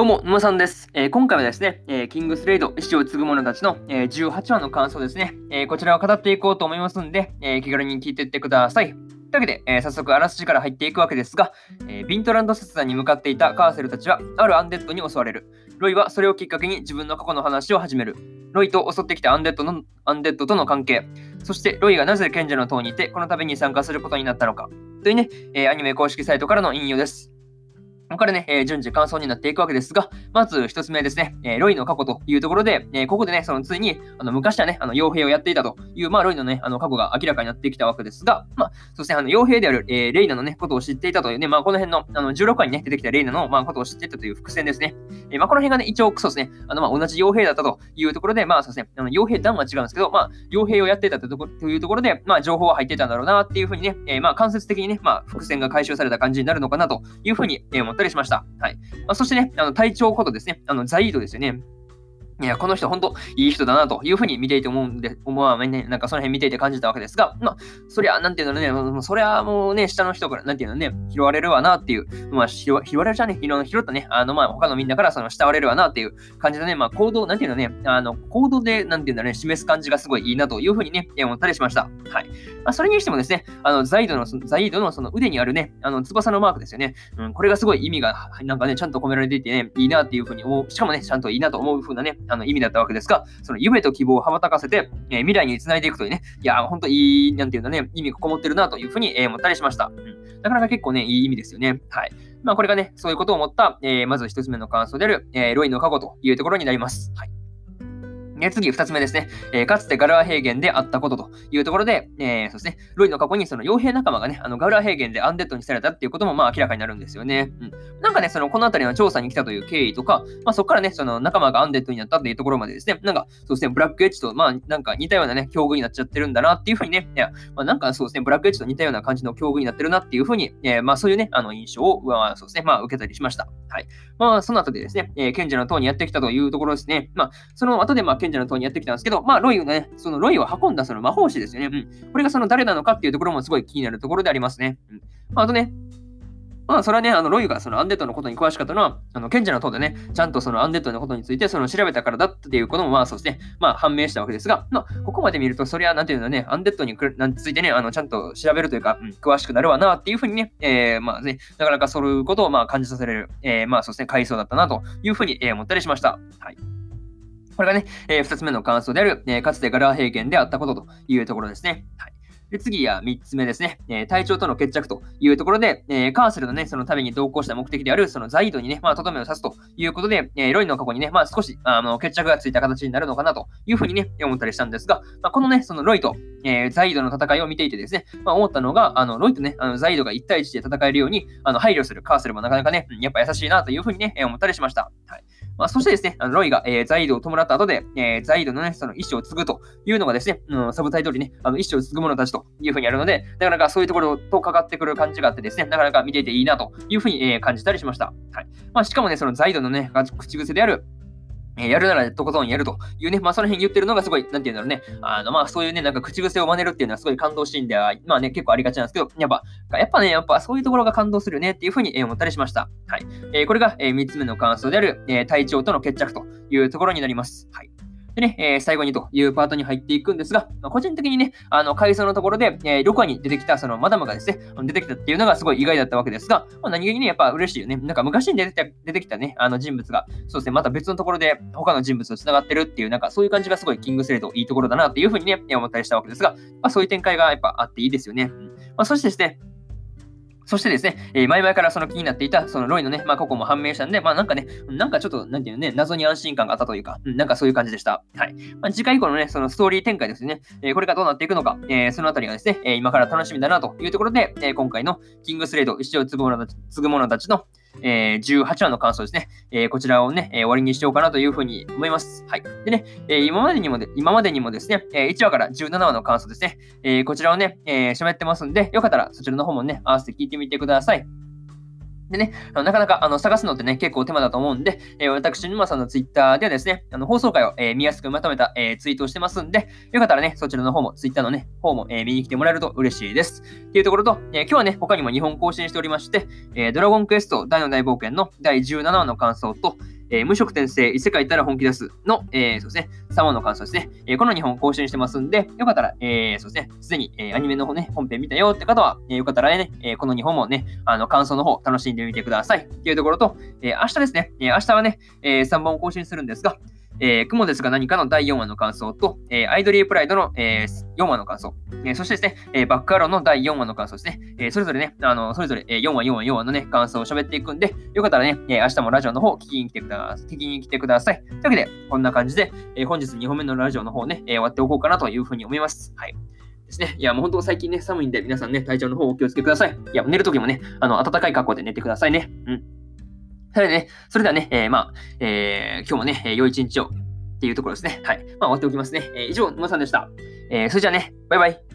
どうも、沼さんです、えー、今回はですね、えー、キングスレイド、死を継ぐ者たちの、えー、18話の感想ですね、えこちらを語っていこうと思いますんで、え気軽に聞いていってください。というわけで、え早速あらすじから入っていくわけですが、えビントランド切断に向かっていたカーセルたちは、あるアンデッドに襲われる。ロイはそれをきっかけに自分の過去の話を始める。ロイと襲ってきたアンデッドのアンデッドとの関係、そしてロイがなぜ賢者の塔にいて、この旅に参加することになったのか、というね、えアニメ公式サイトからの引用です。ここからね、えー、順次感想になっていくわけですが、まず一つ目ですね、えー、ロイの過去というところで、えー、ここでね、そのついに、あの昔はね、あの傭兵をやっていたという、まあ、ロイのね、あの過去が明らかになってきたわけですが、まあ、そしてあの傭兵である、えー、レイナのね、ことを知っていたというね、まあ、この辺のあの16話にね、出てきたレイナの、まあ、ことを知っていたという伏線ですね。えー、まあ、この辺がね、一応、そうですね、あの、まあ、同じ傭兵だったというところで、まあ、そうですね、あの傭兵団は違うんですけど、まあ、傭兵をやっていたというところで、まあ、情報は入っていたんだろうなっていうふうにね、えー、まあ、間接的にね、まあ、伏線が回収された感じになるのかなというふうに、えー、思ったりしました。はい。まあ、そしてね、あの体調ことですね、あのザイードですよね。いや、この人、本当いい人だなというふうに見ていて思うんで、思わね、なんかその辺見ていて感じたわけですが、まあ、そりゃ、なんていうのね、そりゃもうね、下の人から、なんていうのね、拾われるわなっていう、まあ、拾われるじゃね、拾ったね、あの、まあ、他のみんなからその慕われるわなっていう感じでね、まあ、行動、なんていうのね、あの、行動で、なんていうんだね、示す感じがすごいいいなというふうにね、思ったりしました。はい。まあ、それにしてもですね、あの、ザイドの、ザイドのその腕にあるね、あの、翼のマークですよね。うん、これがすごい意味が、なんかね、ちゃんと込められていてね、いいなっていうふうに思う、しかもね、ちゃんといいなと思うふうなね、あの、意味だったわけですが、その夢と希望を羽ばたかせて、えー、未来につないでいくというね、いや、本当いい、なんていうんだね、意味がこもってるなというふうに、えー、思ったりしました。うん。なかなか結構ね、いい意味ですよね。はい。まあ、これがね、そういうことを思った、えー、まず一つ目の感想である、えー、ロイの過去というところになります。はい。え次、二つ目ですね、えー、かつてガルア平原であったことというところで、えー、そうですね、ロイの過去にその傭兵仲間がね、あのガルア平原でアンデッドにされたっていうこともまあ明らかになるんですよね。うん。なんかね、そのこの辺りの調査に来たという経緯とか、まあそこからね、その仲間がアンデッドになったっていうところまでですね、なんかそうですね、ブラックエッジとまあなんか似たようなね、境遇になっちゃってるんだなっていうふうにね、いや、まあなんかそうですね、ブラックエッジと似たような感じの境遇になってるなっていうふうに、えー、まあそういうね、あの印象を、まあそうですね、まあ受けたりしました。はい。まあその後でですね、えー、賢者の塔にやってきたというところですね。まあその後でまあ賢者の塔にやってきたんですけど、まあ、ロイがね、そのロイを運んだその魔法師ですよね。うん。これがその誰なのかっていうところもすごい気になるところでありますね。うん。まあ、あとね、まあ、それはね、あの、ロイがそのアンデッドのことに詳しかったのは、あの、賢者の塔でね、ちゃんとそのアンデッドのことについてその調べたからだっていうことも、まあ、そうですね、まあ、判明したわけですが、まあ、ここまで見ると、それは、なんていうのね、アンデッドについてね、あの、ちゃんと調べるというか、うん、詳しくなるわなっていうふうにね、えー、まあね、なかなかそういうことを、まあ、感じさせられる、えー、まあ、そうですね、回想だったなというふうに、えー、思ったりしました。はい。これがね、えー、2つ目の感想である、えー、かつてガラー平原であったことというところですね。はいで次は3つ目ですね、えー、隊長との決着というところで、えー、カーセルのね、その旅に同行した目的である、そのザイドにね、まあ、とどめを刺すということで、えー、ロイの過去にね、まあ、少し、あの、決着がついた形になるのかなというふうにね、思ったりしたんですが、まあ、このね、そのロイと、えー、ザイドの戦いを見ていてですね、まあ、思ったのが、あの、ロイとね、あのザイドが1対1で戦えるように、あの、配慮するカーセルもなかなかね、やっぱ優しいなというふうにね、思ったりしました。はい。まあ、そしてですね、あのロイが、えー、ザイドを伴った後で、えー、ザイドのね、その意思を継ぐというのがですね、うん、サブタイトルにね、あの意思を継ぐ者たちというふうにあるので、なかなかそういうところとかかってくる感じがあってですね、なかなか見ていていいなというふうに、えー、感じたりしました。はい。まあ、しかもね、そのザイドのね、口癖である、えやるならとことんやるというね、まあその辺言ってるのがすごい、なんて言うんだろうね、あのまあそういうね、なんか口癖を真似るっていうのはすごい感動シーンでは、まあね、結構ありがちなんですけど、やっぱ、やっぱね、やっぱそういうところが感動するよねっていうふうに思ったりしました。はい。えー、これが、え、3つ目の感想である、えー、体調との決着というところになります。はい。でね、えー、最後にというパートに入っていくんですが、まあ、個人的にね、あの、回想のところで、えー、6話に出てきた、その、マダムがですね、出てきたっていうのがすごい意外だったわけですが、まあ、何気にね、やっぱ嬉しいよね。なんか昔に出てきた、出てきたね、あの人物が、そうですね、また別のところで他の人物と繋がってるっていう、なんかそういう感じがすごいキングスレードいいところだなっていうふうにね、思ったりしたわけですが、まあ、そういう展開がやっぱあっていいですよね。まあ、そしてですね、そしてですね、えー、前々からその気になっていた、そのロイのね、まあ、ここも判明したんで、まあ、なんかね、なんかちょっと、なんていうのね、謎に安心感があったというか、なんかそういう感じでした。はい。まあ、次回以降のね、そのストーリー展開ですね、えー、これがどうなっていくのか、えー、そのあたりがですね、え今から楽しみだなというところで、え今回のキングスレード、一生継ぐ者たちの、えー、18話の感想ですね。えー、こちらをね、えー、終わりにしようかなというふうに思います。はい。でね、え、今までにもで、今までにもですね、えー、1話から17話の感想ですね、えー、こちらをね、えー、喋ってますんで、よかったらそちらの方もね、合わせて聞いてみてください。でね、あのなかなかあの探すのってね、結構手間だと思うんで、えー、私、沼さんのツイッターではですね、あの放送回を、えー、見やすくまとめた、えー、ツイートをしてますんで、よかったらね、そちらの方も、ツイッターのね、方も、え見に来てもらえると嬉しいです。っていうところと、え今日はね、他にも2本更新しておりまして、えドラゴンクエスト大の大冒険の第17話の感想と、えー、無職転生、異世界行ったら本気出すの、えー、そうですね、3話の感想ですね。えー、この2本更新してますんで、よかったら、えー、そうですね、すでに、えー、アニメの方ね、本編見たよって方は、えー、よかったらね、えー、この2本もね、あの、感想の方楽しんでみてください。っていうところと、えー、明日ですね、えー、明日はね、えー、3本更新するんですが、えー、雲ですが何かの第4話の感想と、えー、アイドリープライドの、えー、4話の感想、えー、そしてですね、えー、バックアローの第4話の感想ですね、えー、それぞれね、あの、それぞれ、え、4話、4話、4話のね、感想を喋っていくんで、よかったらね、えー、明日もラジオの方聞きに来てください。聞きに来てください。というわけで、こんな感じで、えー、本日2本目のラジオの方ね、えー、終わっておこうかなというふうに思います。はい。ですね。いや、もう本当最近ね、寒いんで、皆さんね、体調の方お気をつけください。いや、寝るときもね、あの、暖かい格好で寝てくださいね。うん。それでね、それではね、えー、まあ、えー、今日もね、良い一日をっていうところですね。はい。まあ、終わっておきますね。えー、以上、沼さんでした。えー、それじゃあね、バイバイ。